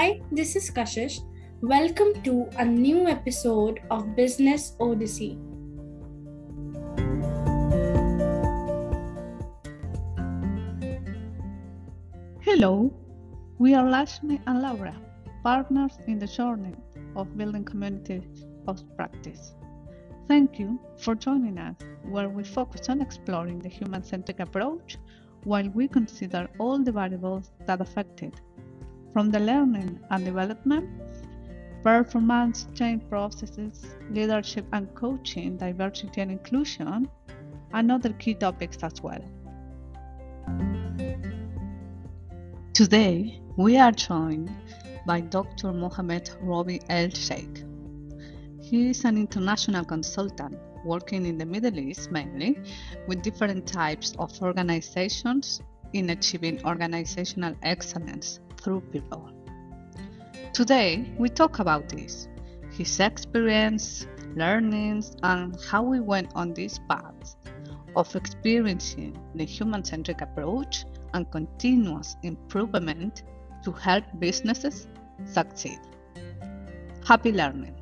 Hi, this is Kashish. Welcome to a new episode of Business Odyssey. Hello, we are Lashmi and Laura, partners in the journey of building communities of practice. Thank you for joining us, where we focus on exploring the human centric approach while we consider all the variables that affect it, from the learning and development, performance change processes, leadership and coaching, diversity and inclusion, and other key topics as well. Today, we are joined by Dr. Mohamed Rabie Elsheikh. He is an international consultant working in the Middle East mainly with different types of organizations in achieving organizational excellence through people. Today, we talk about this, his experience, learnings, and how we went on this path of experiencing the human centric approach and continuous improvement to help businesses succeed. Happy learning!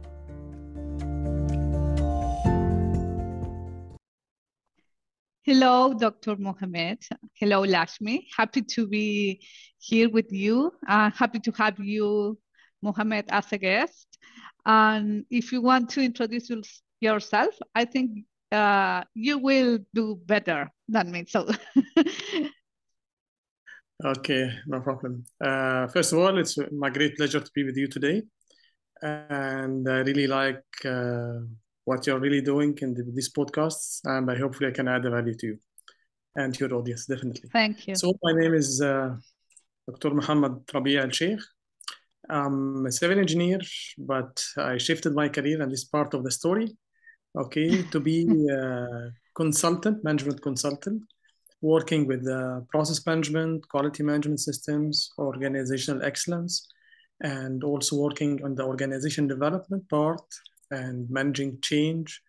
Hello, Dr. Mohamed. Hello, Lashmi. Happy to be here with you. Uh, happy to have you, Mohamed, as a guest. And if you want to introduce yourself, I think uh, you will do better than me. So Okay, no problem. Uh, first of all, it's my great pleasure to be with you today. And I really like uh, what you're really doing in the, these podcasts, and I hopefully I can add a value to you and to your audience, definitely. Thank you. So my name is uh, Dr. Muhammad Rabia Al Sheikh. I'm a civil engineer, but I shifted my career, and this part of the story, okay, to be a consultant, management consultant working with uh, process management, quality management systems, organizational excellence, and also working on the organization development part and managing change.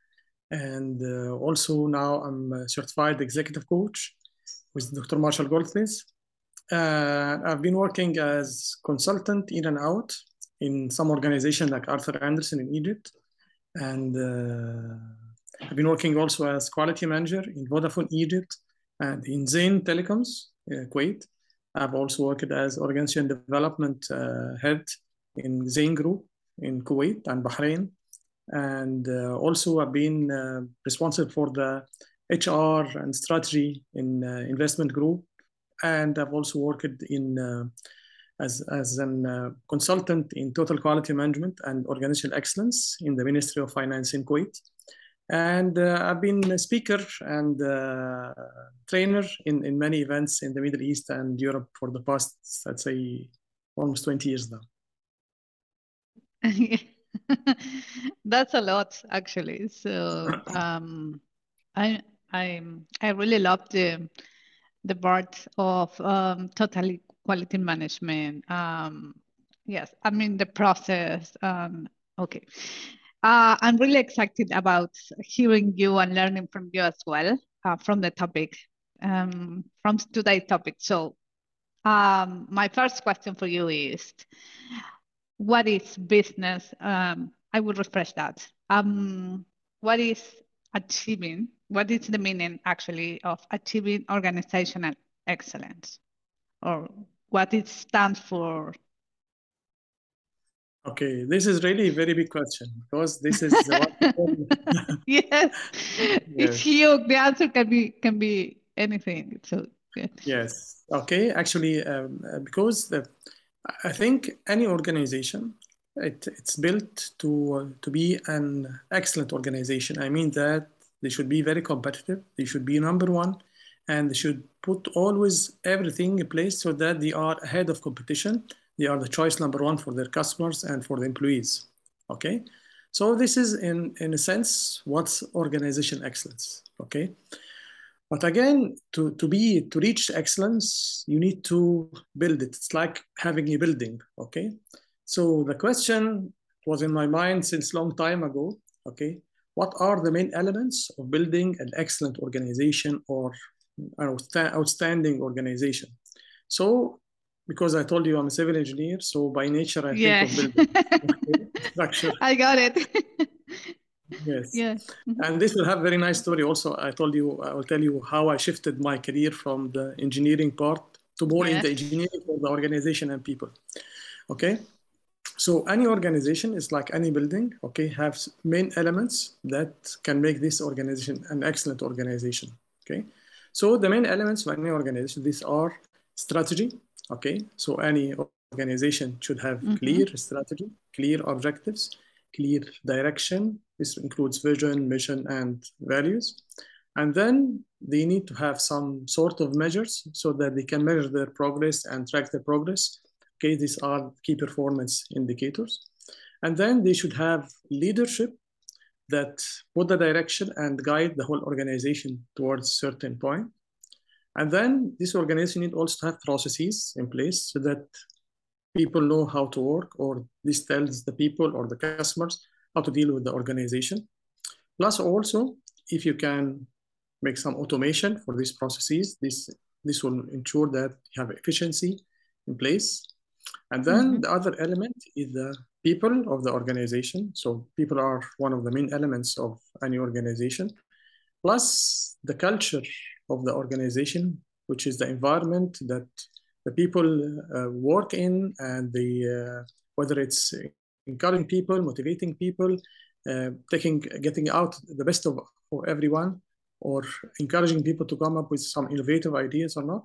And uh, also now I'm a certified executive coach with Dr. Marshall Goldsmith. Uh, I've been working as consultant in and out in some organization like Arthur Andersen in Egypt. And uh, I've been working also as quality manager in Vodafone Egypt and in Zain Telecoms, uh, Kuwait. I've also worked as organization development uh, head in Zain Group in Kuwait and Bahrain. And uh, also I've been uh, responsible for the HR and strategy in uh, investment group. And I've also worked in uh, as, as a consultant in total quality management and organizational excellence in the Ministry of Finance in Kuwait. And uh, I've been a speaker and uh, trainer in, in many events in the Middle East and Europe for the past, let's say, almost 20 years now. That's a lot, actually. So um, I I I really love the the part of um, totally quality management. Um, yes, I mean the process. Um, okay, uh, I'm really excited about hearing you and learning from you as well uh, from the topic, um, from today's topic. So, um, my first question for you is what is business? Um, I would refresh that. Um, what is achieving? What is the meaning actually of achieving organizational excellence? Or what it stands for Okay, this is really a very big question because this is yes. yes, it's huge. The answer can be can be anything. So. Yes. Okay. Actually, um, uh, because the, I think any organization it, it's built to to be an excellent organization. I mean that they should be very competitive. They should be number one, and they should put always everything in place so that they are ahead of competition they are the choice number one for their customers and for the employees. Okay, so this is in in a sense what's organization excellence. Okay, but again, to to be to reach excellence, you need to build it. It's like having a building. Okay, so the question was in my mind since long time ago. Okay, what are the main elements of building an excellent organization or an outstanding organization? So because I told you I'm a civil engineer, so by nature I yeah. think of building structure. I got it. yes. Yes. Mm-hmm. And this will have very nice story. Also, I told you, I will tell you how I shifted my career from the engineering part to more Yes. in the engineering for the organization and people. Okay. So any organization is like any building. Okay, have main elements that can make this organization an excellent organization. Okay. So the main elements of any organization, these are strategy. Okay. So any organization should have Mhm. clear strategy, clear objectives, clear direction. This includes vision, mission, and values. And then they need to have some sort of measures so that they can measure their progress and track their progress. Okay, these are key performance indicators. And then they should have leadership that put the direction and guide the whole organization towards certain point. And then this organization need also to have processes in place so that people know how to work or this tells the people or the customers how to deal with the organization. Plus also, if you can make some automation for these processes, this, this will ensure that you have efficiency in place. And then Mhm. the other element is the people of the organization. So people are one of the main elements of any organization, plus the culture of the organization, which is the environment that the people uh, work in, and the uh, whether it's encouraging people, motivating people, uh, taking getting out the best of for everyone, or encouraging people to come up with some innovative ideas or not.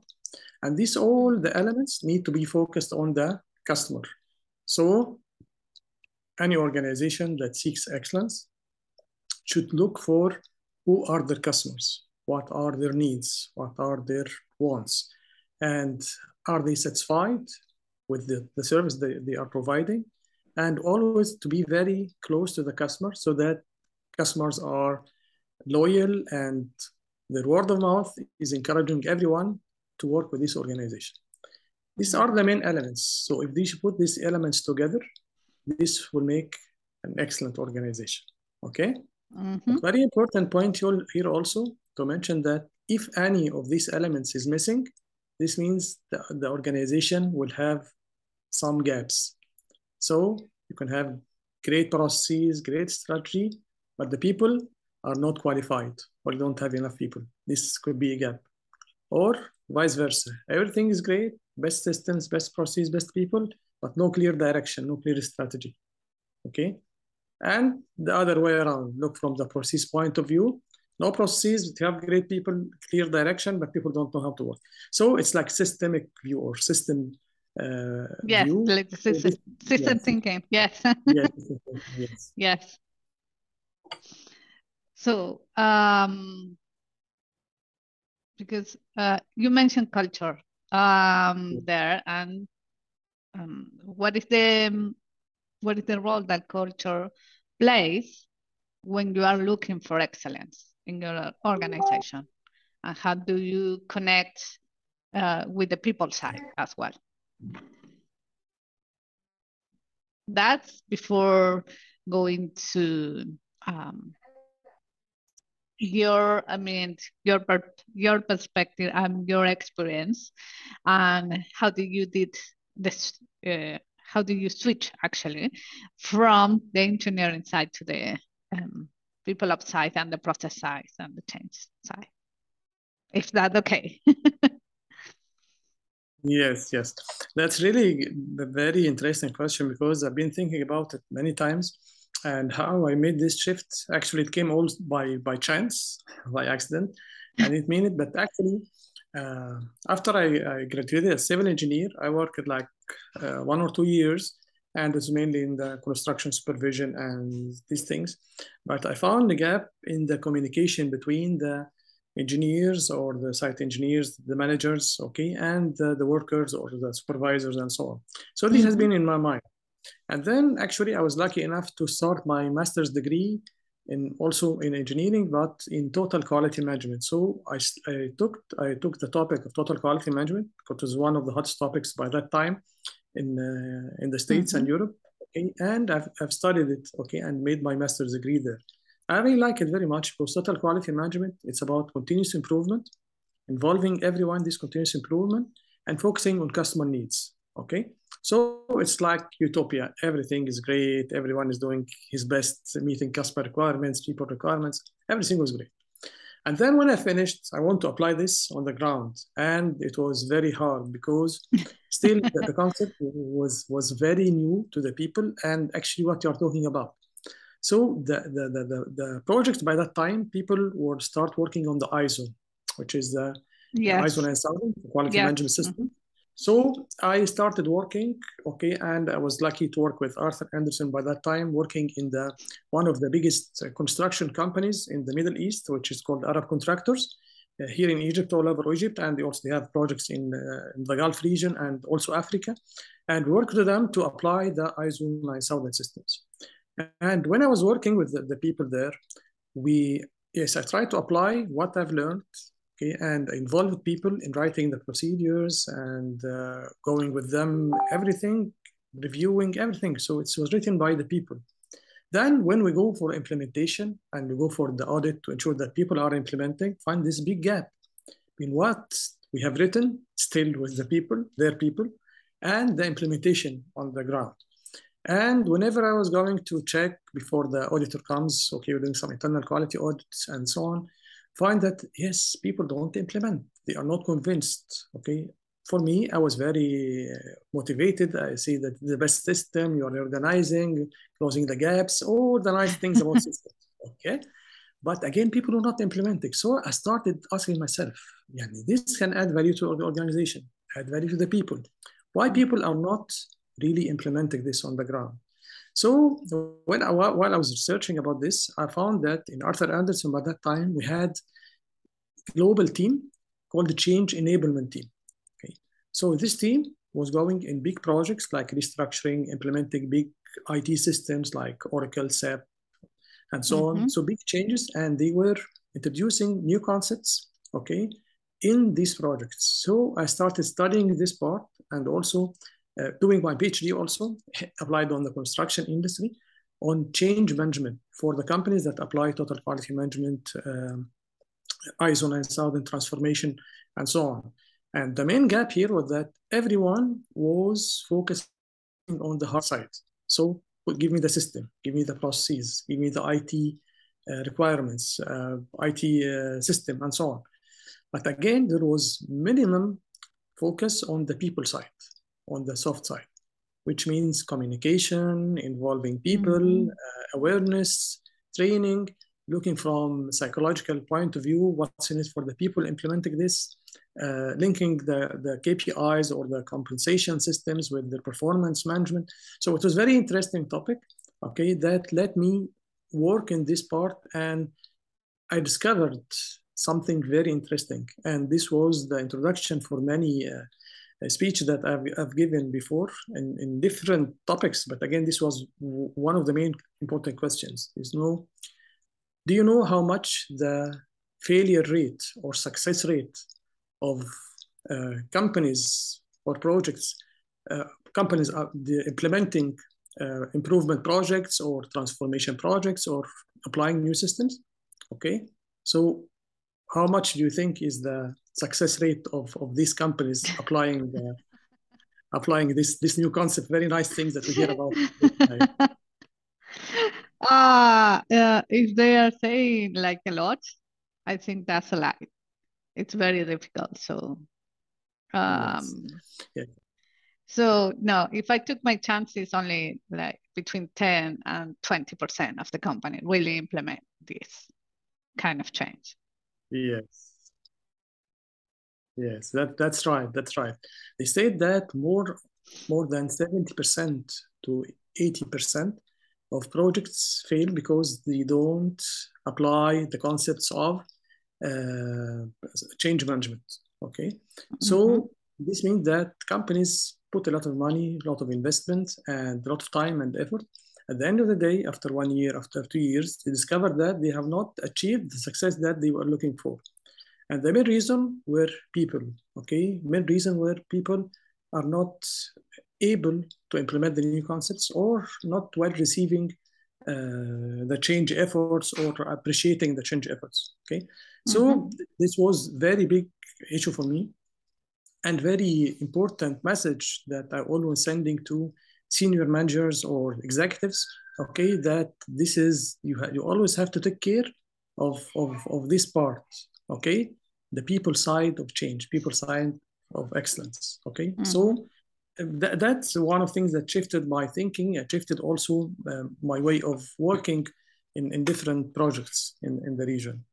And these all the elements need to be focused on the customer. So any organization that seeks excellence should look for who are their customers, what are their needs, what are their wants, and are they satisfied with the, the service they, they are providing, and always to be very close to the customer so that customers are loyal and their word of mouth is encouraging everyone to work with this organization. These are the main elements. So if they put these elements together, this will make an excellent organization. Okay. Mhm. Very important point here here also to mention that if any of these elements is missing, this means the, the organization will have some gaps. So you can have great processes, great strategy, but the people are not qualified or you don't have enough people. This could be a gap. Or vice versa. Everything is great, best systems, best processes, best people, but no clear direction, no clear strategy. Okay. And the other way around, look from the process point of view. No processes, you have great people, clear direction, but people don't know how to work. So it's like systemic view or system uh, Yes, view. like system, system yes. thinking. Yes. yes, yes. Yes. So, um, because uh, you mentioned culture um, there, and um, what is the what is the role that culture plays when you are looking for excellence in your organization, and how do you connect uh, with the people side as well? That's before going to um, your i mean your your perspective and your experience. And how do you did this uh, how do you switch actually from the engineering side to the um, people side and the process side and the change side if that okay Yes, yes. That's really a very interesting question because I've been thinking about it many times and how I made this shift. Actually, it came all by by chance, by accident. Mean it, but actually, uh, after I, I graduated as civil engineer, I worked like uh, one or two years and it's mainly in the construction supervision and these things. But I found a gap in the communication between the engineers or the site engineers, the managers, okay, and uh, the workers or the supervisors and so on. So this has Mhm. been in my mind. And then actually I was lucky enough to start my master's degree in also in engineering, but in total quality management. So I, I took I took the topic of total quality management because it was one of the hottest topics by that time in uh, in the States and Europe. Okay, and I've, I've studied it, okay, and made my master's degree there. I really like it very much because total quality management, it's about continuous improvement, involving everyone, this continuous improvement, and focusing on customer needs. Okay, so it's like utopia. Everything is great. Everyone is doing his best, meeting customer requirements, people requirements. Everything was great. And then when I finished, I want to apply this on the ground, and it was very hard because still the, the concept was was very new to the people, and actually what you're talking about. So the, the, the, the, the project by that time, people would start working on the ISO, which is the Yes. ISO 9000 quality Yes. management system. So I started working, okay, and I was lucky to work with Arthur Andersen by that time, working in the one of the biggest uh, construction companies in the Middle East, which is called Arab Contractors, uh, here in Egypt, all over Egypt, and they also have projects in, uh, in the Gulf region and also Africa, and worked with them to apply the ISO 9000 systems. And when I was working with the, the people there, we yes, I tried to apply what I've learned okay, and involved people in writing the procedures and uh, going with them, everything, reviewing everything. So it was written by the people. Then when we go for implementation and we go for the audit to ensure that people are implementing, find this big gap in what we have written still with the people, their people, and the implementation on the ground. And whenever I was going to check before the auditor comes, okay, we're doing some internal quality audits and so on, find that yes, people don't implement. They are not convinced. Okay. For me, I was very uh, motivated. I see that the best system, you are organizing, closing the gaps, all the nice things about systems. Okay. But again, people are not implementing. So I started asking myself, yeah, this can add value to the organization, add value to the people. Why people are not really implementing this on the ground? So when I, while I was researching about this, I found that in Arthur Andersen by that time we had a global team called the Change Enablement Team. Okay, so this team was going in big projects like restructuring, implementing big IT systems like Oracle, SAP, and so Mhm. on. So big changes, and they were introducing new concepts. Okay, in these projects. So I started studying this part and also uh, doing my PhD also applied on the construction industry on change management for the companies that apply total quality management, um, ISO 9000 transformation, and so on. And the main gap here was that everyone was focusing on the hard side. So give me the system, give me the processes, give me the IT uh, requirements, uh, IT uh, system, and so on. But again, there was minimum focus on the people side on the soft side, which means communication, involving people, Mhm. uh, awareness, training, looking from psychological point of view, what's in it for the people implementing this, uh, linking the, the KPIs or the compensation systems with the performance management. So it was very interesting topic, okay, that let me work in this part and I discovered something very interesting. And this was the introduction for many uh, speech that I've, I've given before in, in different topics. But again, this was one of the main important questions. Is no, do you know how much the failure rate or success rate of uh, companies or projects, uh, companies are implementing uh, improvement projects or transformation projects or applying new systems? Okay, so how much do you think is the success rate of, of these companies applying the, applying this this new concept very nice things that we hear about Ah, uh, if they are saying like a lot, I think that's a lie. It's very difficult. So, um, Yeah. so no, if I took my chances, only like between 10 and 20% of the company really implement this kind of change. yes yes that that's right that's right they said that more more than 70% to 80% of projects fail because they don't apply the concepts of uh, change management okay so Mhm. this means that companies put a lot of money, a lot of investment, and a lot of time and effort. At the end of the day, after one year, after two years, they discover that they have not achieved the success that they were looking for. And the main reason were people, okay? Main reason were people are not able to implement the new concepts or not well receiving uh, the change efforts or appreciating the change efforts, okay? So Mhm. this was very big issue for me and very important message that I always sending to senior managers or executives. Okay, that this is you ha- you always have to take care of, of of this part. Okay, the people side of change, people side of excellence. Okay, mm-hmm. so th- that's one of the things that shifted my thinking. It shifted also um, my way of working in, in different projects in, in the region.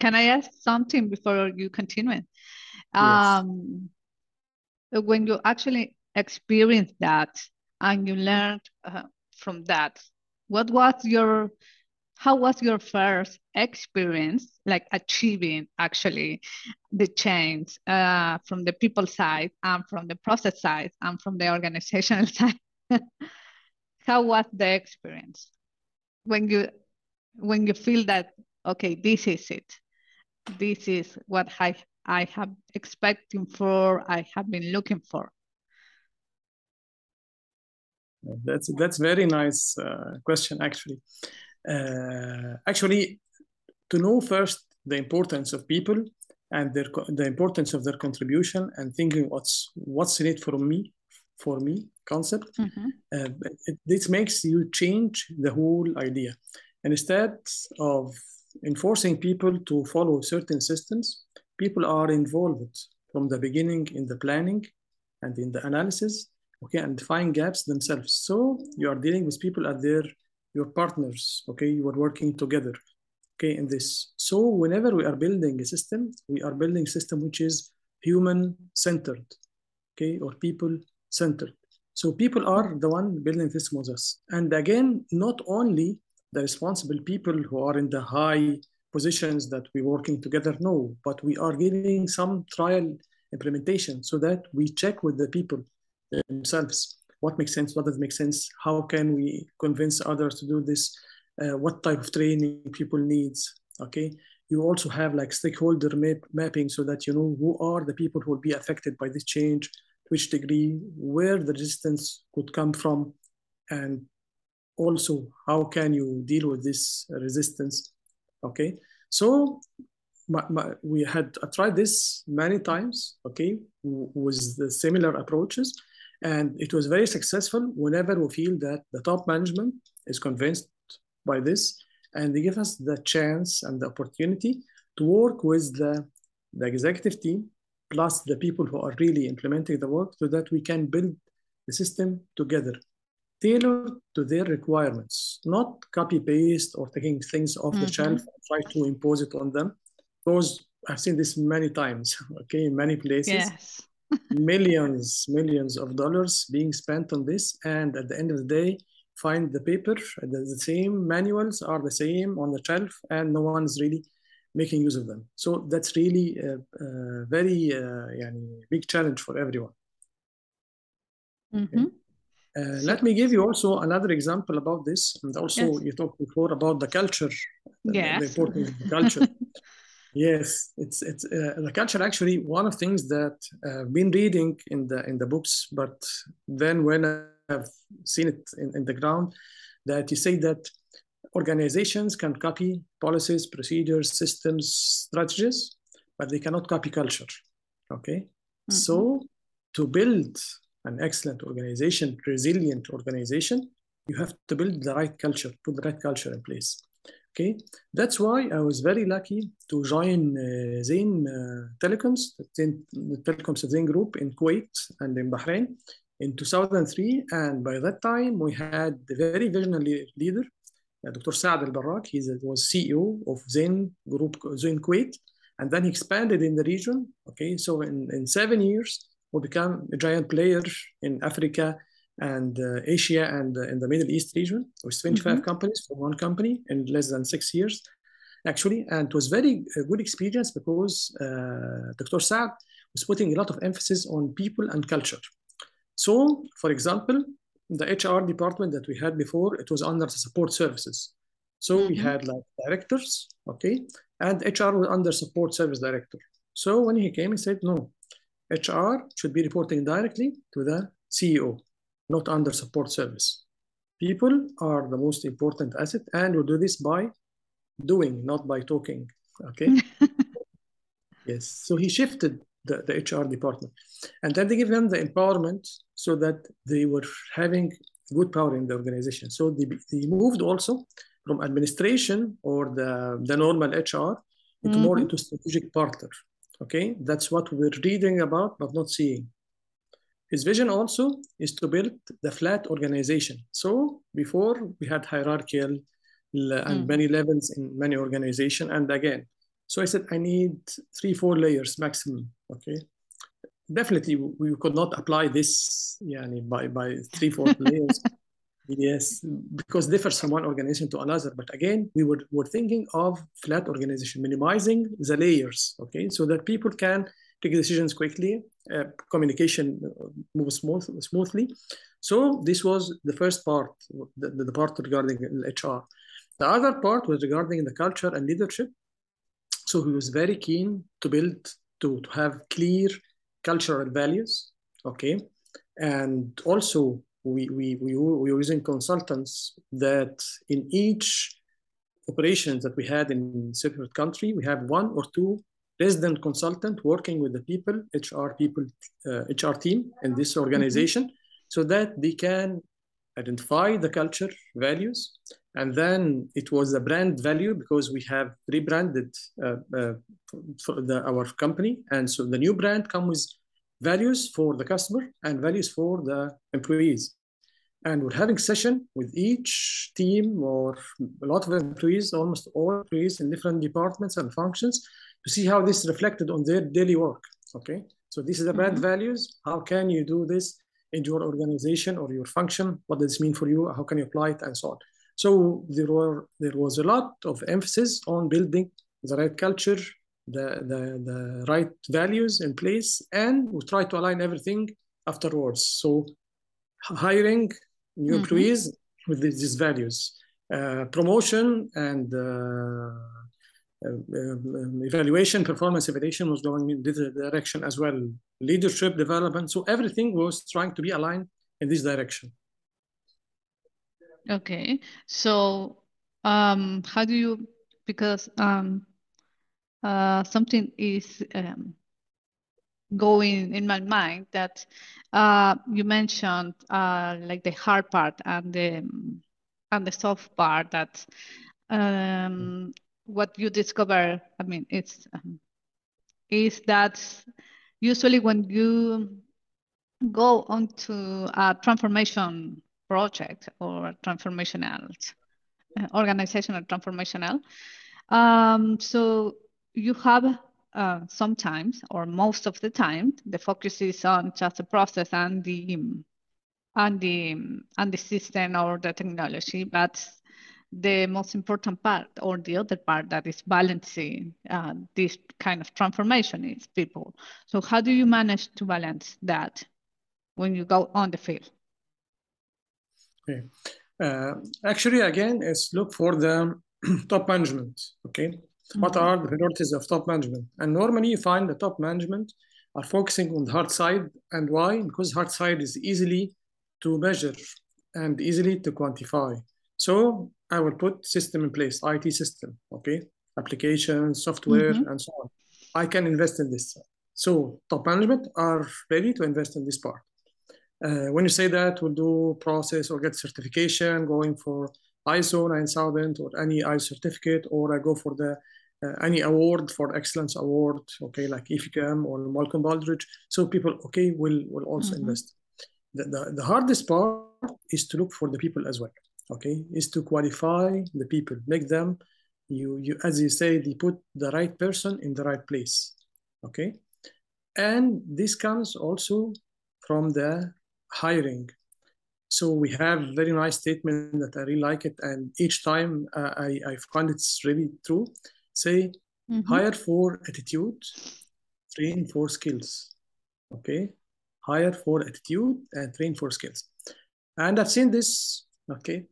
Can I ask something before you continue? Um, yes. When you actually experienced that and you learned uh, from that, what was your how was your first experience like achieving actually the change uh, from the people side and from the process side and from the organizational side? How was the experience? When you when you feel that okay this is it. This is what i i have expecting for i have been looking for. That's that's very nice uh, question actually actually to know first the importance of people and their the importance of their contribution and thinking what's what's in it for me for me concept mm-hmm. uh, it, this makes you change the whole idea and instead of enforcing people to follow certain systems people are involved from the beginning in the planning and in the analysis okay and find gaps themselves so you are dealing with people at their your partners okay? You are working together okay in this. So whenever we are building a system we are building system which is human centered okay or people centered so people are the one building this us and again not only the responsible people who are in the high positions that we're working together no but we are giving some trial implementation so that we check with the people themselves what makes sense, what doesn't make sense, how can we convince others to do this, uh, what type of training people needs, okay? You also have like stakeholder map mapping so that you know who are the people who will be affected by this change, to which degree, where the resistance could come from, and also how can you deal with this resistance, okay? So my, my, we had I tried this many times, okay, with the similar approaches and it was very successful whenever we feel that the top management is convinced by this and they give us the chance and the opportunity to work with the, the executive team plus the people who are really implementing the work so that we can build the system together tailored to their requirements not copy paste or taking things off mm-hmm. the shelf and try to impose it on them. Those i've seen this many times okay in many places. Yes millions, millions of dollars being spent on this. And at the end of the day, find the paper, the, the same manuals are the same on the shelf, and no one is really making use of them. So that's really a, a very uh, big challenge for everyone. Mm-hmm. Okay. Uh, let me give you also another example about this. And also, yes. you talked before about the culture, yes. the importance of the culture. Yes, it's it's uh, the culture actually one of things that I've uh, been reading in the in the books, but then when I've seen it in, in the ground, that you say that organizations can copy policies, procedures, systems, strategies, but they cannot copy culture. Okay, mm-hmm. so to build an excellent organization, resilient organization, you have to build the right culture, put the right culture in place. Okay, that's why I was very lucky to join uh, Zain uh, Telecoms, the Telecoms Zain Group in Kuwait and in Bahrain in 2003. And by that time, we had the very visionary leader, uh, Dr. Saad Al Barrak. He was CEO of Zain Group, Zain Kuwait. And then he expanded in the region. Okay, so in, in seven years, we become a giant player in Africa, and uh, Asia and uh, in the Middle East region with 25 mm-hmm. companies for one company in less than six years, actually. And it was very a good experience because uh, Dr. Saad was putting a lot of emphasis on people and culture. So, for example, the HR department that we had before, it was under the support services. So mm-hmm. we had like directors, okay, and HR was under support service director. So when he came, he said, no, HR should be reporting directly to the CEO not under support service. People are the most important asset, and we do this by doing, not by talking. Okay. yes. So he shifted the, the HR department. And then they give them the empowerment so that they were having good power in the organization. So they, they moved also from administration or the, the normal HR into mm-hmm. more into strategic partner. Okay, that's what we're reading about but not seeing. His vision also is to build the flat organization. So before we had hierarchical and mm. many levels in many organization, and again, so I said I need three, four layers maximum. Okay, definitely we could not apply this yani, by by three, four layers. Yes, because differs from one organization to another. But again, we were, were thinking of flat organization, minimizing the layers, okay, so that people can take decisions quickly, uh, communication moves smooth, smoothly. So this was the first part, the, the part regarding HR. The other part was regarding the culture and leadership. So he was very keen to build, to, to have clear cultural values, okay, and also we, we, we, we were using consultants that in each operations that we had in separate country, we have one or two resident consultant working with the people, HR people, uh, HR team in this organization, mm-hmm. so that they can identify the culture values. And then it was a brand value because we have rebranded uh, uh, for the, our company. And so the new brand comes with values for the customer and values for the employees. And we're having session with each team or a lot of employees, almost all employees in different departments and functions to see how this reflected on their daily work. Okay, so this is the brand mm-hmm. values. How can you do this in your organization or your function? What does this mean for you? How can you apply it and so on? So there were there was a lot of emphasis on building the right culture, the, the, the right values in place, and we try to align everything afterwards. So hiring new mm-hmm. employees with these, these values, uh, promotion and uh, evaluation, performance evaluation was going in this direction as well. Leadership development, so everything was trying to be aligned in this direction. Okay, so um, how do you because um, uh, something is um, going in my mind that uh, you mentioned uh, like the hard part and the and the soft part that um, what you discover i mean it's um, is that usually when you go onto a transformation project or transformational uh, organizational transformational um, so you have uh, sometimes or most of the time the focus is on just the process and the and the and the system or the technology but the most important part or the other part that is balancing uh, this kind of transformation is people. So how do you manage to balance that when you go on the field? Okay. Uh, actually, again, is look for the top management. Okay. Mm-hmm. What are the priorities of top management? And normally you find the top management are focusing on the hard side. And why? Because hard side is easily to measure and easily to quantify. So I will put system in place, IT system, okay, applications, software, mm-hmm. and so on. I can invest in this. So top management are ready to invest in this part. Uh, when you say that, we'll do process or get certification, going for ISO 9000 or any ISO certificate, or I go for the uh, any award for excellence award, okay, like EFQM or Malcolm Baldrige. So people, okay, will will also mm-hmm. invest. The, the, the hardest part is to look for the people as well okay is to qualify the people make them you you as you say they put the right person in the right place okay? And this comes also from the hiring. So we have very nice statement that i really like it and each time uh, i i find it's really true. Say mm-hmm. hire for attitude train for skills okay? Hire for attitude and train for skills. And i've seen this okay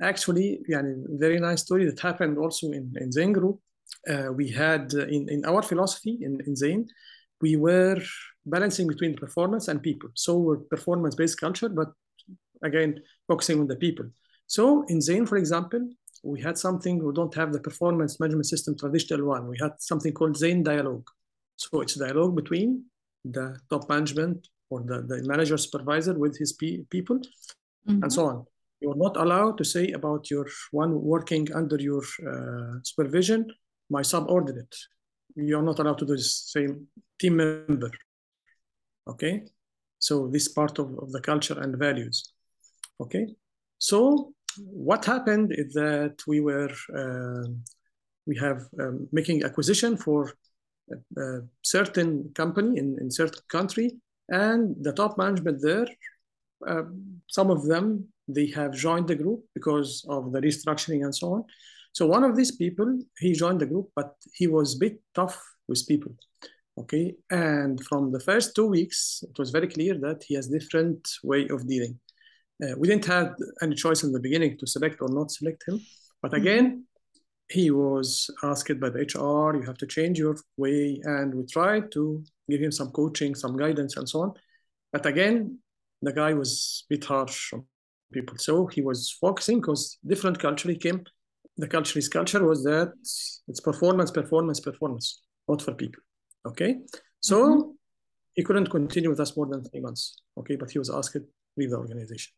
actually yani, very nice story that happened also in, in Zain group. Uh, we had uh, in, in our philosophy in, in Zain, we were balancing between performance and people. So we're performance-based culture, but again, focusing on the people. So in Zain, for example, we had something, we don't have the performance management system traditional one. We had something called Zain dialogue. So it's dialogue between the top management or the, the manager supervisor with his pe- people mm-hmm. and so on. You are not allowed to say about your one working under your uh, supervision, my subordinate. You are not allowed to do this same team member. Okay, so this part of, of the culture and values. Okay, so what happened is that we were um we have um, making acquisition for a, a certain company in, in certain country, and the top management there uh, some of them they have joined the group because of the restructuring and so on. So one of these people he joined the group, but he was a bit tough with people. Okay, and from the first two weeks, it was very clear that he has different way of dealing. Uh, we didn't have any choice in the beginning to select or not select him, but again, he was asked by the HR, you have to change your way, and we tried to give him some coaching, some guidance, and so on. But again, the guy was a bit harsh on people. So he was focusing because different culture he came. The culture, his culture was that it's performance, performance, performance, not for people. Okay. So mm-hmm. he couldn't continue with us more than three months. Okay. But he was asked to leave the organization.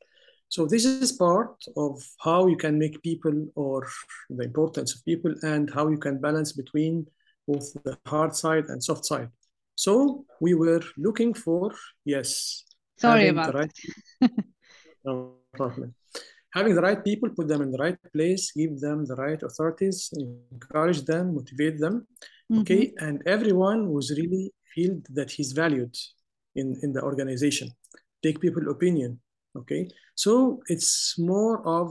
So this is part of how you can make people or the importance of people and how you can balance between both the hard side and soft side. So we were looking for, yes, Sorry about right. Having the right people, put them in the right place, give them the right authorities, encourage them, motivate them. Okay, and everyone was really feel that he's valued in in the organization. Take people opinion. Okay, so it's more of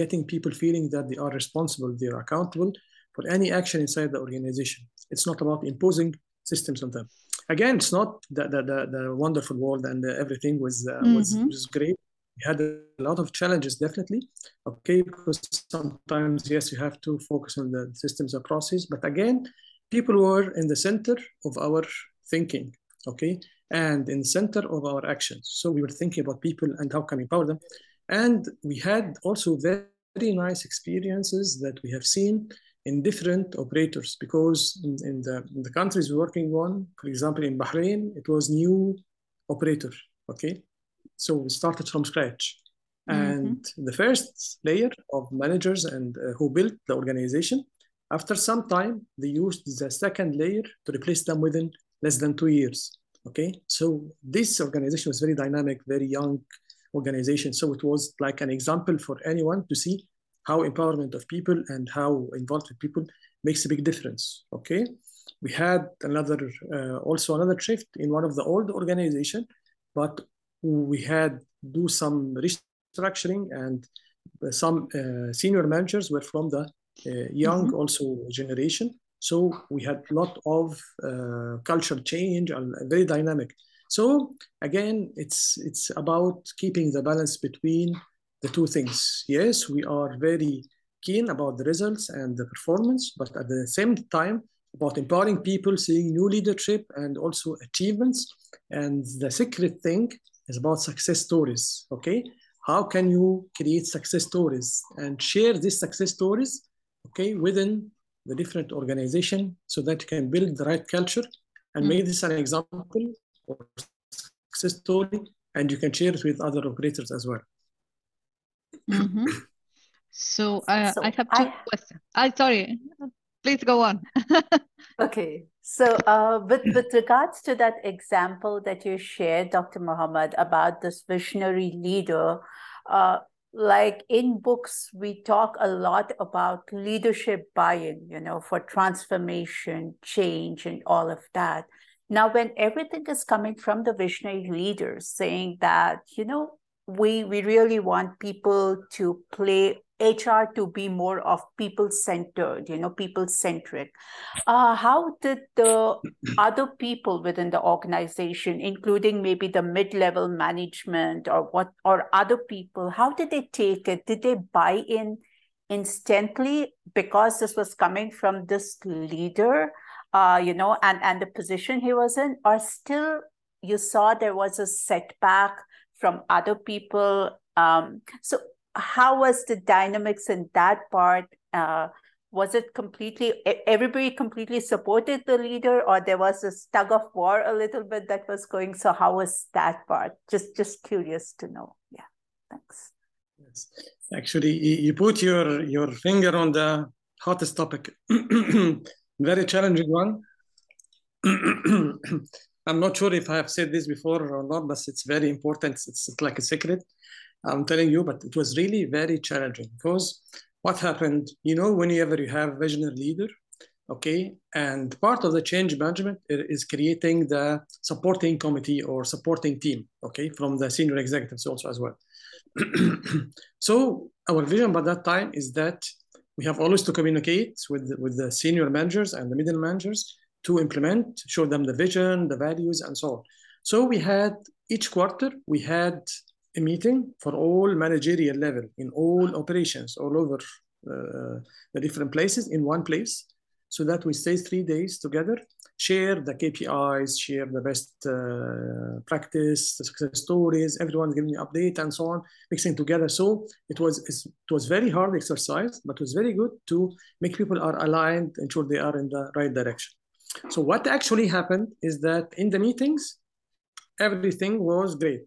getting people feeling that they are responsible, they are accountable for any action inside the organization. It's not about imposing systems on them. Again, it's not the the, the, the wonderful world and everything was uh, was, Mhm. was great. We had a lot of challenges, definitely. Okay, because sometimes yes, you have to focus on the systems and process, but again, people were in the center of our thinking. Okay, and in center of our actions. So we were thinking about people and how can we empower them, and we had also very, very nice experiences that we have seen in different operators because in, in the, in the countries we're working on, for example, in Bahrain, it was new operator. Okay, so we started from scratch. And the first layer of managers and uh, who built the organization, after some time, they used the second layer to replace them within less than two years. Okay, so this organization was very dynamic, very young organization. So it was like an example for anyone to see how empowerment of people and how involved with people makes a big difference. Okay, we had another uh, also another shift in one of the old organization, but we had do some restructuring and some uh, senior managers were from the uh, young Mhm. also generation. So we had a lot of uh, culture change and very dynamic. So again, it's it's about keeping the balance between the two things. Yes, we are very keen about the results and the performance, but at the same time about empowering people, seeing new leadership and also achievements. And the secret thing is about success stories. Okay, how can you create success stories and share these success stories? Okay, within the different organization so that you can build the right culture and Mm. make this an example or success story and you can share it with other operators as well. Mhm. So uh, So I have two I- questions. I sorry, please go on. Okay, so uh, with with regards to that example that you shared, Dr. Mohamed, about this visionary leader, uh, like in books, we talk a lot about leadership buy-in, you know, for transformation, change, and all of that. Now, when everything is coming from the visionary leaders saying that, you know, we we really want people to play HR to be more of people-centered, you know, people-centric uh, how did the other people within the organization, including maybe the mid-level management or what or other people, how did they take it? Did they buy in instantly because this was coming from this leader, uh, you know, and and the position he was in, or still you saw there was a setback from other people? Um, so how was the dynamics in that part? Uh, was it completely everybody completely supported the leader or there was this tug of war a little bit that was going? So how was that part? Just just curious to know. Yeah thanks. Yes. Actually you put your your finger on the hottest topic. Very challenging one. I'm not sure if i have said this before or not but it's very important. It's like a secret i'm telling you but it was really very challenging because what happened, you know, whenever you have visionary leader, okay, and part of the change management is creating the supporting committee or supporting team, okay, from the senior executives also as well. so our vision by that time is that we have always to communicate with, with the senior managers and the middle managers to implement, show them the vision, the values, and so on. So we had each quarter, we had a meeting for all managerial level in all operations all over uh, the different places in one place so that we stay three days together share the kpis share the best uh, practice the success stories everyone giving update and so on mixing together. So it was it was very hard exercise but it was very good to make people are aligned ensure they are in the right direction. So what actually happened is that in the meetings everything was great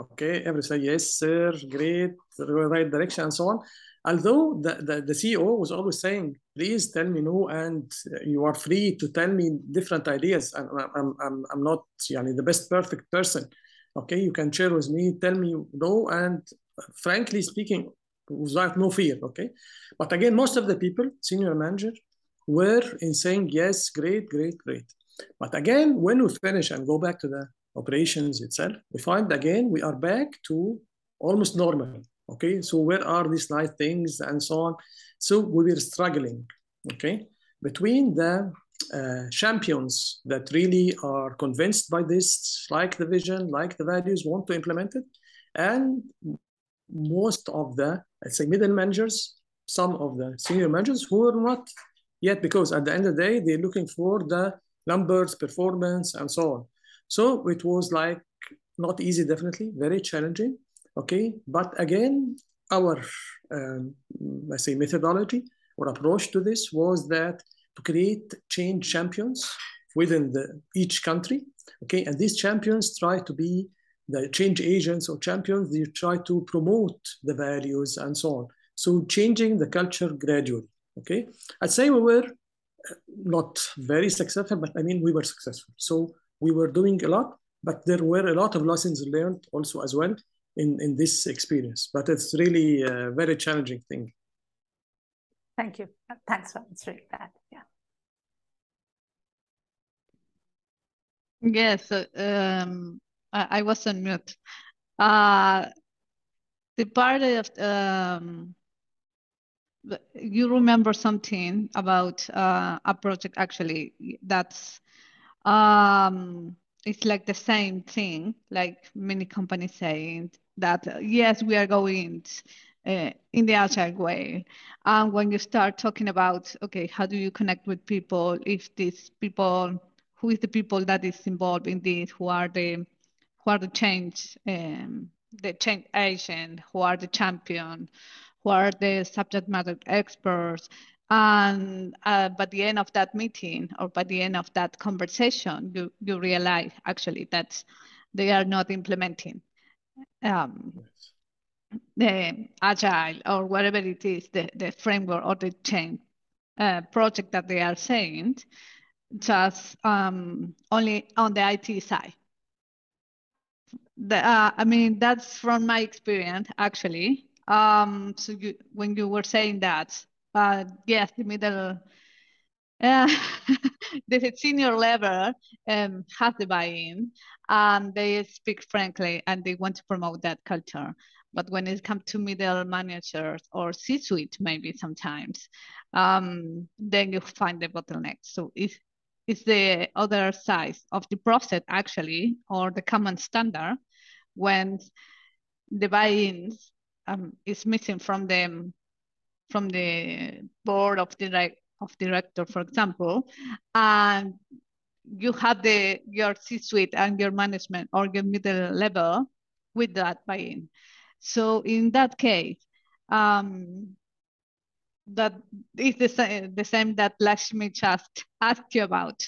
Okay, every say yes, sir, great, right direction, and so on. Although the, the, the CEO was always saying, please tell me no, and you are free to tell me different ideas. I'm, I'm, I'm, I'm not yani, the best perfect person. Okay, you can share with me, tell me no, and frankly speaking, without no fear. Okay, but again, most of the people, senior manager, were in saying yes, great, great, great. But again, when we finish and go back to the operations itself, we find again we are back to almost normal. Okay, so where are these nice things and so on? So we were struggling. Okay, between the uh, champions that really are convinced by this, like the vision, like the values, want to implement it, and most of the let's say middle managers, some of the senior managers who are not yet, because at the end of the day they're looking for the numbers, performance, and so on. So it was like not easy, definitely, very challenging. Okay, but again, our um, let's say methodology or approach to this was that to create change champions within the, each country. Okay, and these champions try to be the change agents or champions. They try to promote the values and so on. So changing the culture gradually. Okay, I'd say we were uh, not very successful, but I mean we were successful. So we were doing a lot, but there were a lot of lessons learned also as well in, in this experience. But it's really a very challenging thing. Thank you. Thanks for answering that. Yeah. Yes, um, I, I was on mute. Uh, the part of um, you remember something about uh, a project actually that's um, it's like the same thing, like many companies saying that yes, we are going uh, in the agile way. And when you start talking about okay, how do you connect with people? If these people, who is the people that is involved in this? Who are the who are the change um, the change agent? Who are the champion? Who are the subject matter experts? And uh, by the end of that meeting or by the end of that conversation, you, you realize actually that they are not implementing um, the agile or whatever it is, the, the framework or the chain uh, project that they are saying, just um, only on the IT side. The, uh, I mean, that's from my experience, actually. Um, so you, when you were saying that, uh, yes, the middle, uh, the senior level um, has the buy-in and they speak frankly and they want to promote that culture. But when it comes to middle managers or C-suite, maybe sometimes, um, then you find the bottleneck. So it's, it's the other side of the process actually, or the common standard when the buy-ins um, is missing from them from the board of direct of director, for example, and you have the your C-suite and your management or your middle level with that buy-in. So in that case, um, that is the same, the same that Lakshmi just asked you about.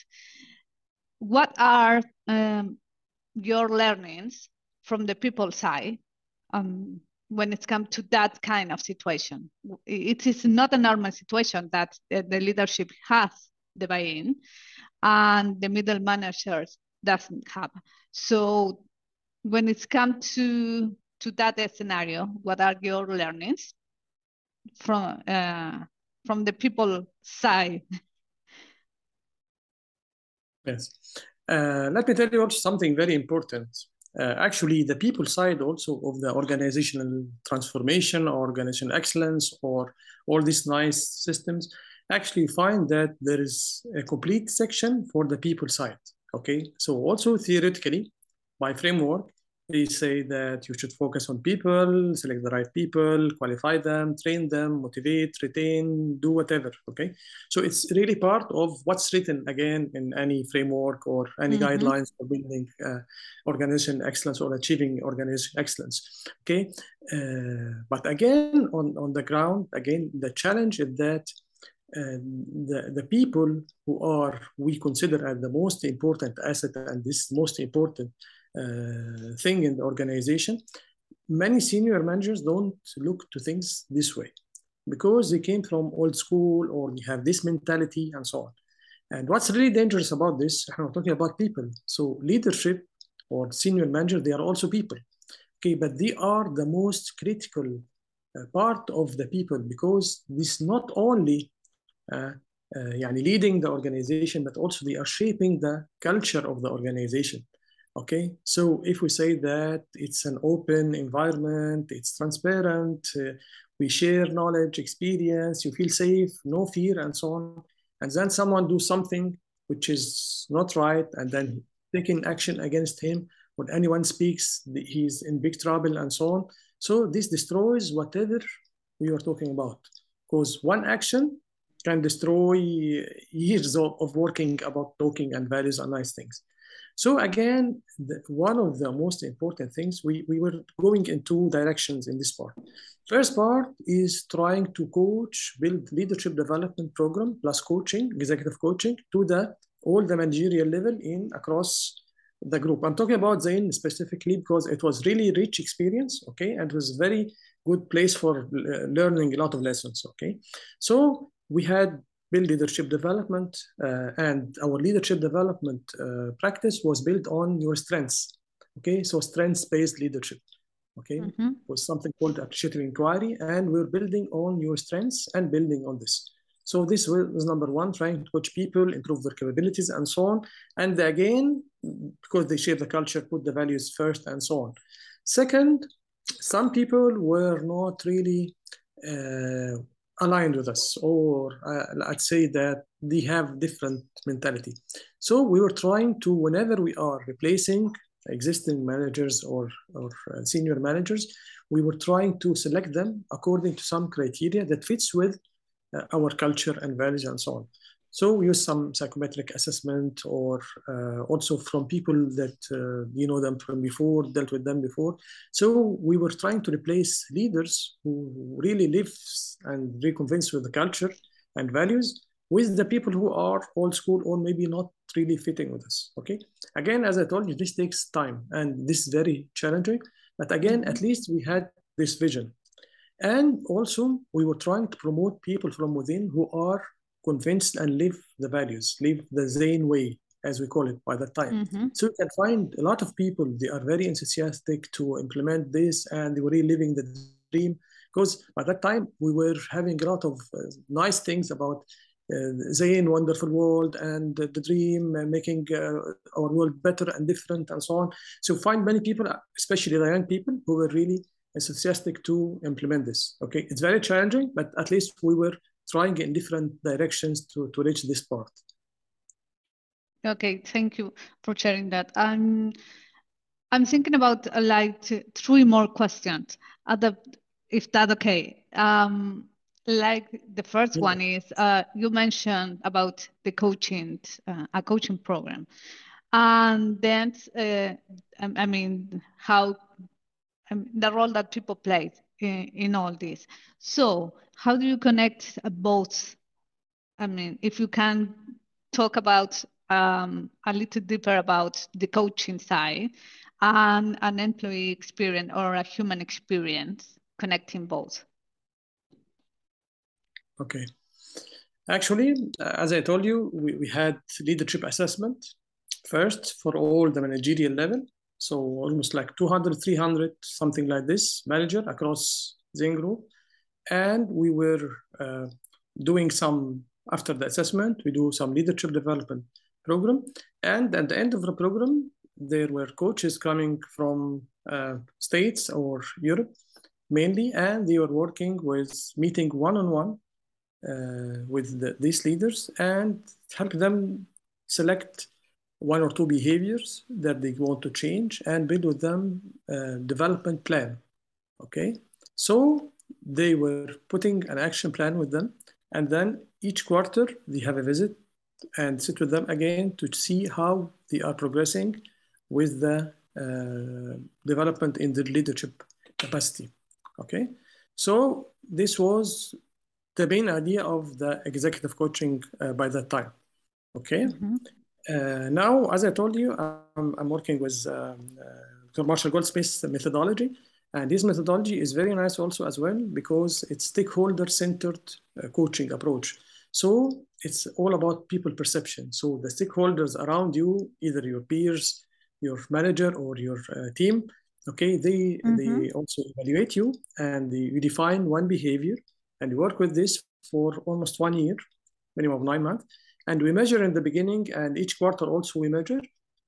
What are um, your learnings from the people side um, when it comes to that kind of situation? It is not a normal situation that the leadership has the buy-in and the middle managers doesn't have. So when it's come to to that scenario, what are your learnings from uh, from the people side? Yes. Uh, let me tell you also something very important. Uh, actually, the people side also of the organizational transformation or organizational excellence or all these nice systems actually find that there is a complete section for the people side. Okay, so also theoretically, by framework, they say that you should focus on people, select the right people, qualify them, train them, motivate, retain, do whatever. Okay. So it's really part of what's written again in any framework or any mm-hmm. guidelines for building uh, organization excellence or achieving organization excellence. Okay. Uh, but again, on, on the ground, again, the challenge is that uh, the, the people who are we consider as the most important asset and this most important thing in the organization, many senior managers don't look to things this way because they came from old school or they have this mentality and so on. And what's really dangerous about this, I'm talking about people. So leadership or senior manager, they are also people. Okay, but they are the most critical uh, part of the people because this not only uh, uh, leading the organization, but also they are shaping the culture of the organization. Okay, so if we say that it's an open environment, it's transparent, uh, we share knowledge, experience, you feel safe, no fear, and so on, and then someone do something which is not right, and then taking action against him, when anyone speaks, he's in big trouble, and so on. So this destroys whatever we are talking about, because one action can destroy years of, of working about talking and values and nice things. So again, the, one of the most important things, we, we were going in two directions in this part. First part is trying to coach, build leadership development program plus coaching, executive coaching to the all the managerial level in across the group. I'm talking about Zain specifically because it was really rich experience, okay, and it was very good place for uh, learning a lot of lessons, okay. So we had build leadership development, uh, and our leadership development uh, practice was built on your strengths. Okay, so strengths-based leadership. Okay, mm-hmm. was something called appreciative inquiry, and we're building on your strengths and building on this. So this was number one, trying to coach people, improve their capabilities, and so on. And again, because they shape the culture, put the values first, and so on. Second, some people were not really uh, aligned with us or uh, i'd say that they have different mentality. So we were trying to whenever we are replacing existing managers or, or uh, senior managers we were trying to select them according to some criteria that fits with uh, our culture and values and so on so we use some psychometric assessment or uh, also from people that uh, you know them from before, dealt with them before. So we were trying to replace leaders who really live and reconvince with the culture and values with the people who are old school or maybe not really fitting with us. Okay. Again, as I told you, this takes time and this is very challenging. But again, at least we had this vision. And also, we were trying to promote people from within who are convinced and live the values, live the Zain way, as we call it by that time. Mm-hmm. So you can find a lot of people, they are very enthusiastic to implement this and they were really living the dream. Because by that time, we were having a lot of uh, nice things about uh, Zain, wonderful world, and uh, the dream, uh, making uh, our world better and different, and so on. So find many people, especially the young people, who were really enthusiastic to implement this. Okay, it's very challenging, but at least we were trying in different directions to, to reach this part. Okay, thank you for sharing that. I'm I'm thinking about uh, like three more questions. If that's okay. Um, like the first yeah. one is uh, you mentioned about the coaching, uh, a coaching program, and then uh, I, I mean how um, the role that people play in, all this. So how do you connect both? I mean, if you can talk about um, a little deeper about the coaching side and an employee experience or a human experience, connecting both. Okay. Actually, as I told you, we, we had leadership assessment first for all the managerial level. So almost like 200, 300, something like this, manager across Zain Group. And we were uh, doing some, after the assessment, we do some leadership development program. And at the end of the program, there were coaches coming from uh, States or Europe mainly, and they were working with meeting one-on-one uh, with the, these leaders and help them select one or two behaviors that they want to change and build with them a development plan. Okay, so they were putting an action plan with them, and then each quarter they have a visit and sit with them again to see how they are progressing with the uh, development in the leadership capacity. Okay, so this was the main idea of the executive coaching uh, by that time. Okay. Mm-hmm. Uh, now, as I told you, I'm, I'm working with um, uh. Marshall Goldsmith's methodology. And this methodology is very nice also as well because it's stakeholder-centered uh, coaching approach. So it's all about people perception. So the stakeholders around you, either your peers, your manager, or your uh, team, okay, they mm-hmm. they also evaluate you and they, you define one behavior, and you work with this for almost one year, minimum of nine months, and we measure in the beginning and each quarter also we measure.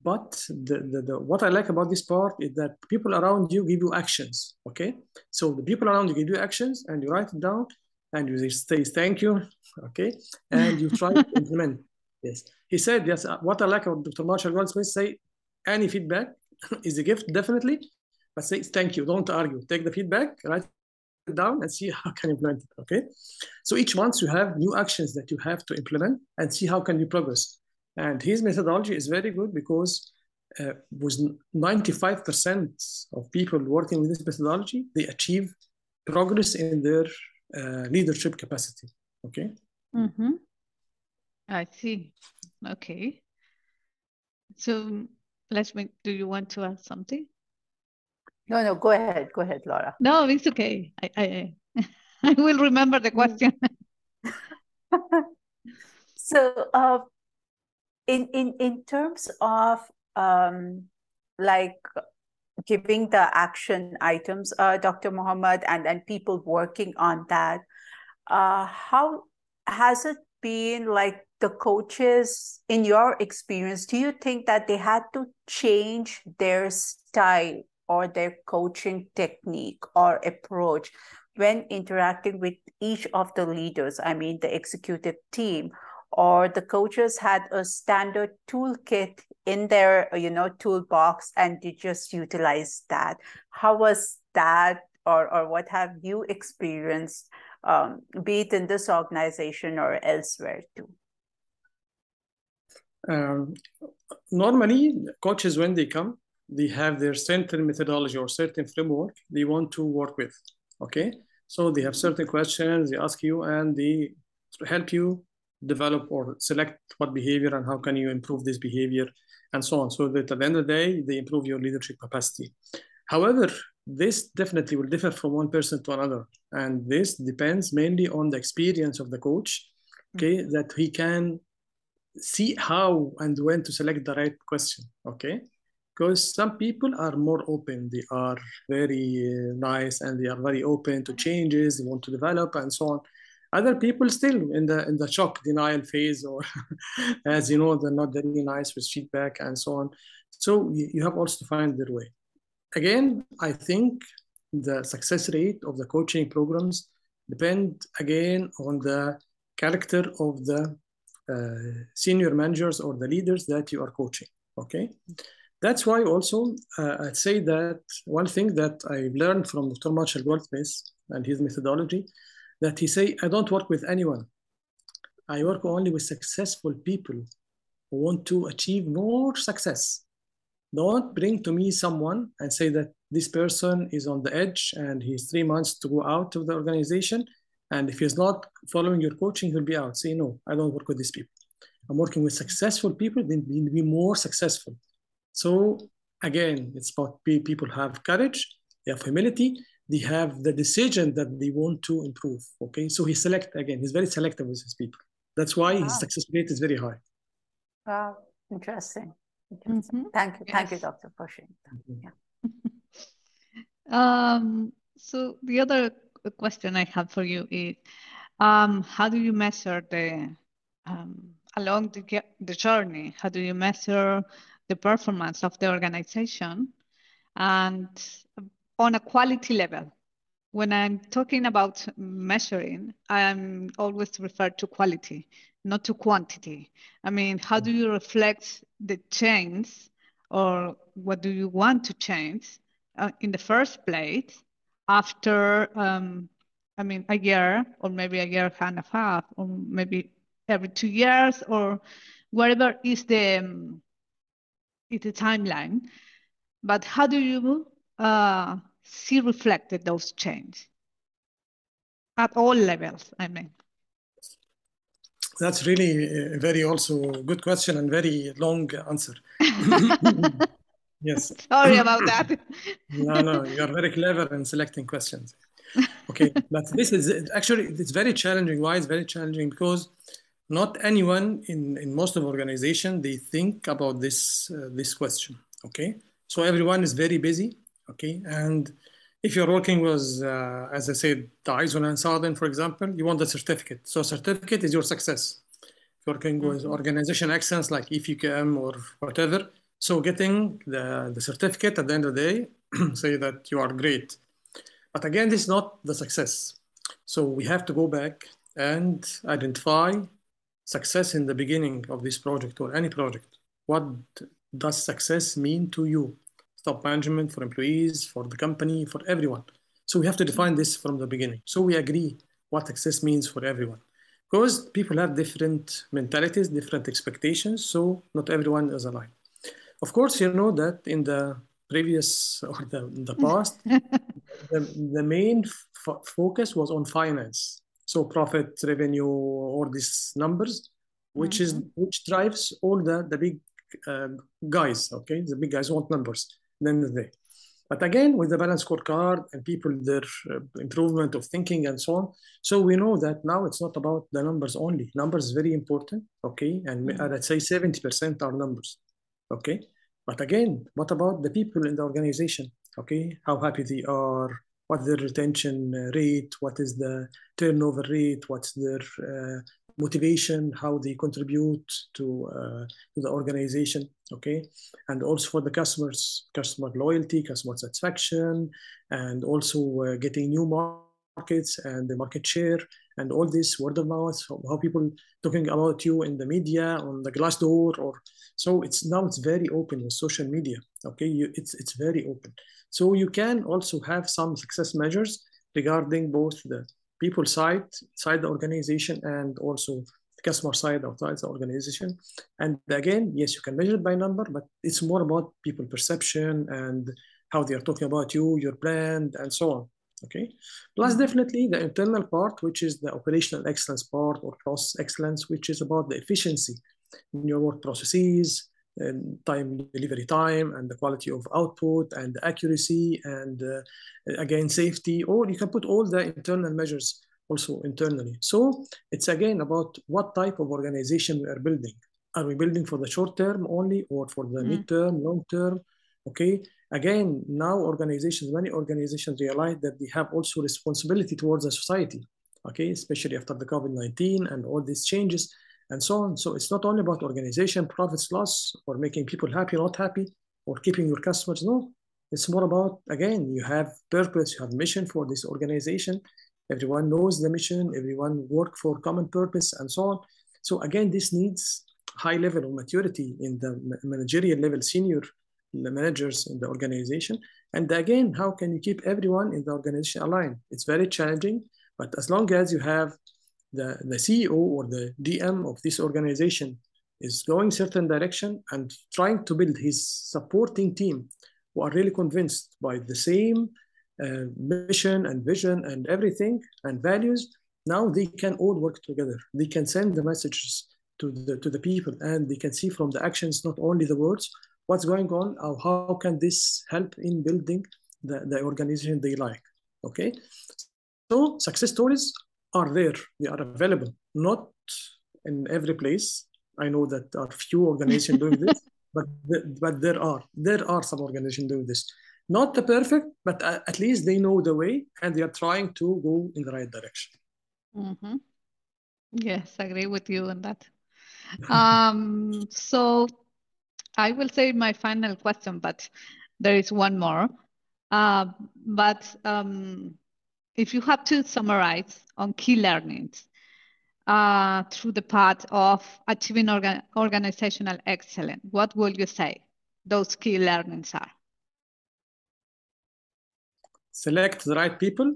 But the, the, the, what i like about this part is that people around you give you actions okay? So the people around you give you actions and you write it down and you say thank you okay? And you try to implement. Yes. He said yes uh, what i like about dr marshall goldsmith say any feedback is a gift definitely. But say thank you don't argue. Take the feedback write down and see how can you implement it okay? So each month you have new actions that you have to implement and see how can you progress. And his methodology is very good because uh, with 95% of people working with this methodology they achieve progress in their uh, leadership capacity okay? Mm-hmm. i see. Okay. So let's make do you want to add something no, no, go ahead. Go ahead, Laura. No, it's okay. I, I, I will remember the question. so, uh, in, in, in terms of um, like giving the action items, uh, Dr. Mohamed, and, and people working on that, uh, how has it been like the coaches in your experience do you think that they had to change their style or their coaching technique or approach when interacting with each of the leaders, I mean, the executive team, or the coaches had a standard toolkit in their, you know, toolbox and they just utilized that. How was that, or, or what have you experienced, um, be it in this organization or elsewhere too? Um, normally, coaches, when they come, they have their certain methodology or certain framework they want to work with. Okay, so they have certain questions they ask you, and they help you develop or select what behavior and how can you improve this behavior and so on. So that at the end of the day, they improve your leadership capacity. However, this definitely will differ from one person to another, and this depends mainly on the experience of the coach. Okay, that he can see how and when to select the right question. Okay, because some people are more open. They are very uh, nice and they are very open to changes. They want to develop and so on. Other people still in the in the shock denial phase or as you know they're not very nice with feedback and so on. So you have also to find their way. Again i think the success rate of the coaching programs depend again on the character of the uh, senior managers or the leaders that you are coaching okay that's why also uh, I'd say that one thing that I learned from Dr. Marshall Goldsmith and his methodology, that he say, I don't work with anyone. I work only with successful people who want to achieve more success. Don't bring to me someone and say that this person is on the edge and he's three months to go out of the organization. And if he's not following your coaching, he'll be out. Say, no, I don't work with these people. I'm working with successful people, then we'll be more successful. So again, it's about people have courage, they have humility, they have the decision that they want to improve. Okay, so he select again. He's very selective with his people. That's why wow. his success rate is very high. Wow, interesting. interesting. Mm-hmm. Thank you, yes. thank you, Doctor, for sharing. Mm-hmm. Yeah. um. So the other question I have for you is, um, how do you measure the um, along the the journey? How do you measure the performance of the organization and on a quality level. When I'm talking about measuring, I'm always refer to quality, not to quantity. I mean, how do you reflect the change or what do you want to change uh, in the first place after, um, I mean, a year or maybe a year and a half or maybe every two years or whatever is the, um, is a timeline. But how do you uh, see reflected those changes at all levels, I mean? That's really a very also good question and very long answer. yes. Sorry about that. no, no, you are very clever in selecting questions. Okay, but this is actually it's very challenging. Why it's very challenging? Because not anyone in, in most of organization they think about this uh, this question. Okay, so everyone is very busy. Okay, and if you're working with, uh, as I said, the ISO 9000, for example, you want the certificate. So certificate is your success. If you're working with mm-hmm. organization excellence like EFQM or whatever, so getting the, the certificate at the end of the day, say that you are great. But again, this is not the success. So we have to go back and identify success in the beginning of this project or any project. What does success mean to you? top management, for employees, for the company, for everyone. So we have to define this from the beginning. So we agree what success means for everyone. Because people have different mentalities, different expectations, so not everyone is aligned. Of course, you know that in the previous or the, the past, the, the main focus was on finance. So profit, revenue, all these numbers, which mm-hmm. is which drives all the the big uh, guys. Okay, the big guys want numbers the end of the day. But again, with the balance scorecard and people, their uh, improvement of thinking and so on. So we know that now it's not about the numbers only. Numbers very important, okay? And mm-hmm. let's say 70% are numbers, okay? But again, what about the people in the organization, okay? How happy they are, what's their retention rate, what is the turnover rate, what's their uh, motivation, how they contribute to, uh, to the organization, okay? And also for the customers, customer loyalty, customer satisfaction, and also uh, getting new markets and the market share and all this word of mouth, how people talking about you in the media, on the Glassdoor, or so it's now it's very open with social media, okay? You, it's, it's very open. So you can also have some success measures regarding both the people side, side the organization, and also the customer side outside the organization. And again, yes, you can measure it by number, but it's more about people perception and how they are talking about you, your brand, and so on. Okay. Plus, mm-hmm. definitely the internal part, which is the operational excellence part or process excellence, which is about the efficiency in your work processes, time delivery time and the quality of output and the accuracy and uh, again safety. Or you can put all the internal measures also internally. So it's again about what type of organization we are building. Are we building for the short term only or for the mm. mid-term long term? Okay. Again now organizations many organizations realize that they have also responsibility towards the society. Okay. Especially after the covid-19 and all these changes and so on. So it's not only about organization, profits, loss, or making people happy, not happy, or keeping your customers. No, it's more about, again, you have purpose, you have mission for this organization. Everyone knows the mission, everyone work for common purpose, and so on. So again, this needs high level of maturity in the managerial level, senior managers in the organization. And again, how can you keep everyone in the organization aligned? It's very challenging, but as long as you have the, the CEO or the DM of this organization is going certain direction and trying to build his supporting team who are really convinced by the same uh, mission and vision and everything and values, now they can all work together. They can send the messages to the to the people, and they can see from the actions, not only the words, what's going on, or how can this help in building the, the organization they like. Okay, so success stories are there; they are available, not in every place. I know that there are few organizations doing this, but but there are there are some organizations doing this. Not the perfect, but at least they know the way and they are trying to go in the right direction. Mm-hmm. Yes, I agree with you on that. um, so I will say my final question, but there is one more. Uh, but um, if you have to summarize on key learnings uh, through the path of achieving orga organizational excellence, what will you say those key learnings are? Select the right people,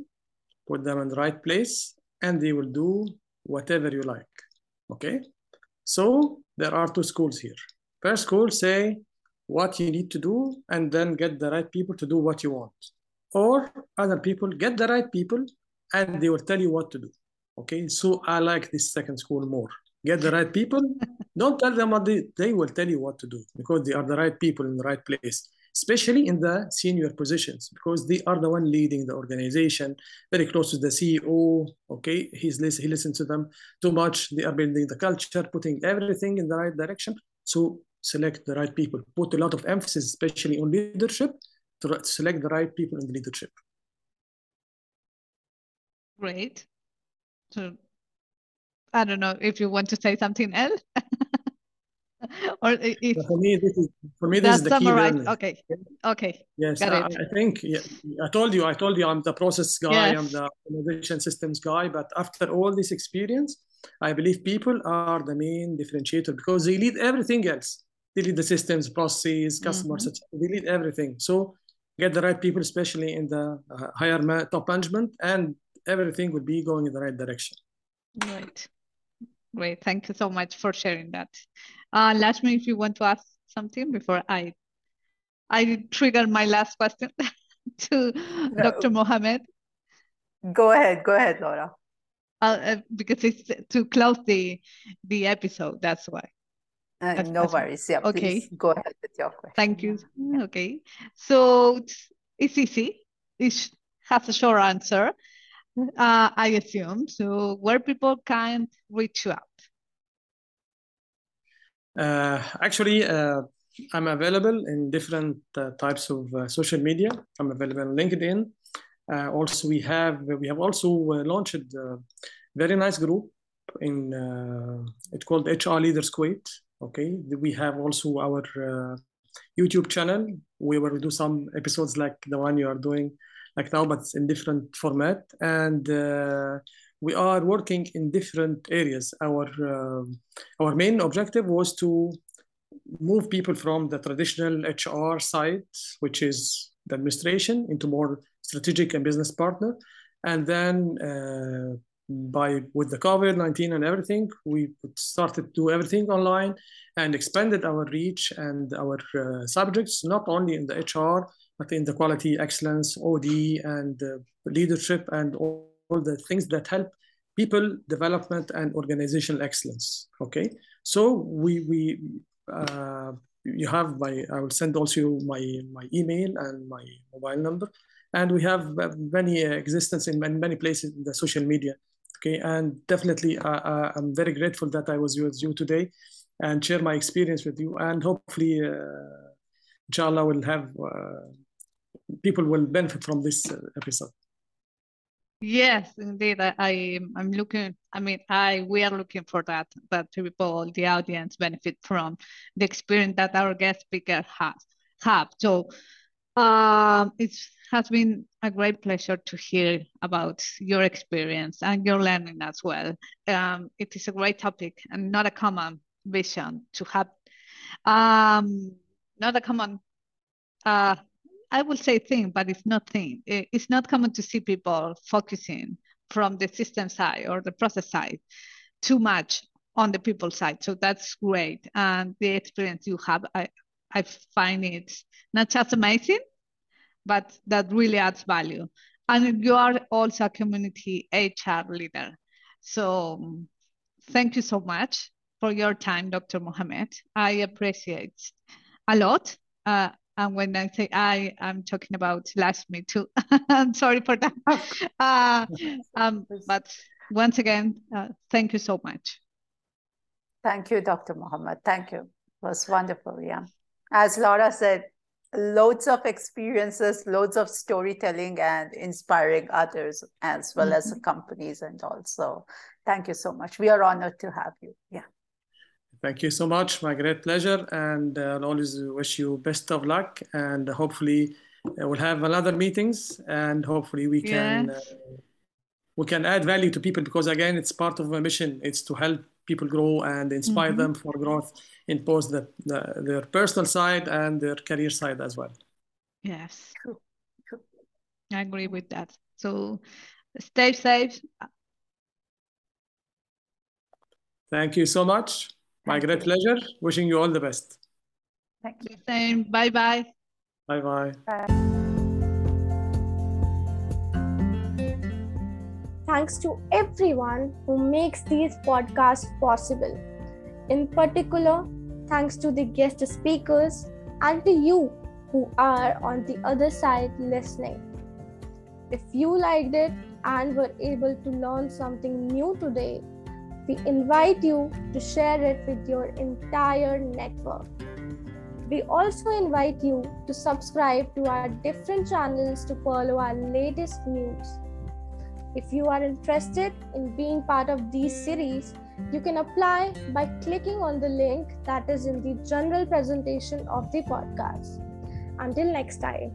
put them in the right place, and they will do whatever you like. Okay? So there are two schools here. First school say what you need to do and then get the right people to do what you want. Or other people get the right people and they will tell you what to do. Okay, so I like this second school more. Get the right people. Don't tell them what they, they will tell you what to do because they are the right people in the right place especially in the senior positions, because they are the one leading the organization, very close to the CEO. Okay, he's he listens to them too much. They are building the culture, putting everything in the right direction. So select the right people. Put a lot of emphasis, especially on leadership, to select the right people in the leadership. Great. So I don't know if you want to say something else. or if, for me this is for me this is the key learning. okay okay yes I, I, think yeah, i told you i told you i'm the process guy yes. i'm the innovation systems guy but after all this experience i believe people are the main differentiator because they lead everything else they lead the systems processes customers. mm-hmm. they lead everything so get the right people especially in the uh, higher ma- top management and everything would be going in the right direction right Great. Thank you so much for sharing that. Uh, Lakshmi, if you want to ask something before I I trigger my last question to no. Dr. Mohamed. Go ahead. Go ahead, Laura. Uh, uh, because it's to close the the episode. That's why. Uh, no worries. Yeah. Okay. go ahead with your question. Thank you. Yeah. Okay. So it's easy. It has a short answer uh, I assume. So where people can reach you out? Uh, actually, uh, I'm available in different uh, types of uh, social media. I'm available on LinkedIn. Uh, also, we have we have also launched a very nice group in it's called HR Leaders Kuwait. Okay, we have also our YouTube channel we do some episodes like the one you are doing like now, but in different format. And uh, we are working in different areas. Our uh, our main objective was to move people from the traditional HR side, which is the administration, into more strategic and business partner. And then uh, by with the COVID nineteen and everything, we started to do everything online and expanded our reach and our uh, subjects not only in the HR but in the quality excellence, OD, and uh, leadership, and all, all, the things that help people development and organizational excellence. Okay, so we we uh, you have my I will send also my my email and my mobile number, and we have many existence in many places in the social media. Okay, and definitely uh, uh, I'm very grateful that I was with you today and share my experience with you, and hopefully. Uh, inshallah will have uh, people will benefit from this uh, episode. Yes, indeed. I, I am looking. I mean, I we are looking for that that people, the audience, benefit from the experience that our guest speaker has have. So, um, it has been a great pleasure to hear about your experience and your learning as well. Um, it is a great topic and not a common vision to have. Um, not a common uh, I will say thing, but it's not thing. It's not common to see people focusing from the system side or the process side too much on the people side. So that's great. And the experience you have, I, I find it not just amazing, but that really adds value. And you are also a community HR leader. So thank you so much for your time, Dr. Mohamed. I appreciate a lot. Uh, and when I say I, I'm talking about Lakshmi too. I'm sorry for that. Uh, um, but once again, uh, thank you so much. Thank you, Dr. Mohamed. Thank you. It was wonderful. Yeah. As Laura said, loads of experiences, loads of storytelling and inspiring others as well mm-hmm. as companies and also. Thank you so much. We are honored to have you. Yeah. Thank you so much. My great pleasure. And uh, I'll always wish you best of luck. And hopefully uh, we'll have another meetings and hopefully we can yes. uh, we can add value to people because again, it's part of my mission. It's to help people grow and inspire mm-hmm. them for growth in both the, the, their personal side and their career side as well. Yes. cool. I agree with that. So stay safe. Thank you so much. My great pleasure. Wishing you all the best. Thank you. Same. Bye-bye. Bye-bye. Bye. Thanks to everyone who makes these podcasts possible. In particular, thanks to the guest speakers and to you who are on the other side listening. If you liked it and were able to learn something new today, we invite you to share it with your entire network. We also invite you to subscribe to our different channels to follow our latest news. If you are interested in being part of these series, you can apply by clicking on the link that is in the general presentation of the podcast. Until next time.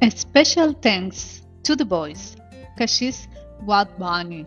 A special thanks to the boys, Kashish Wadbani,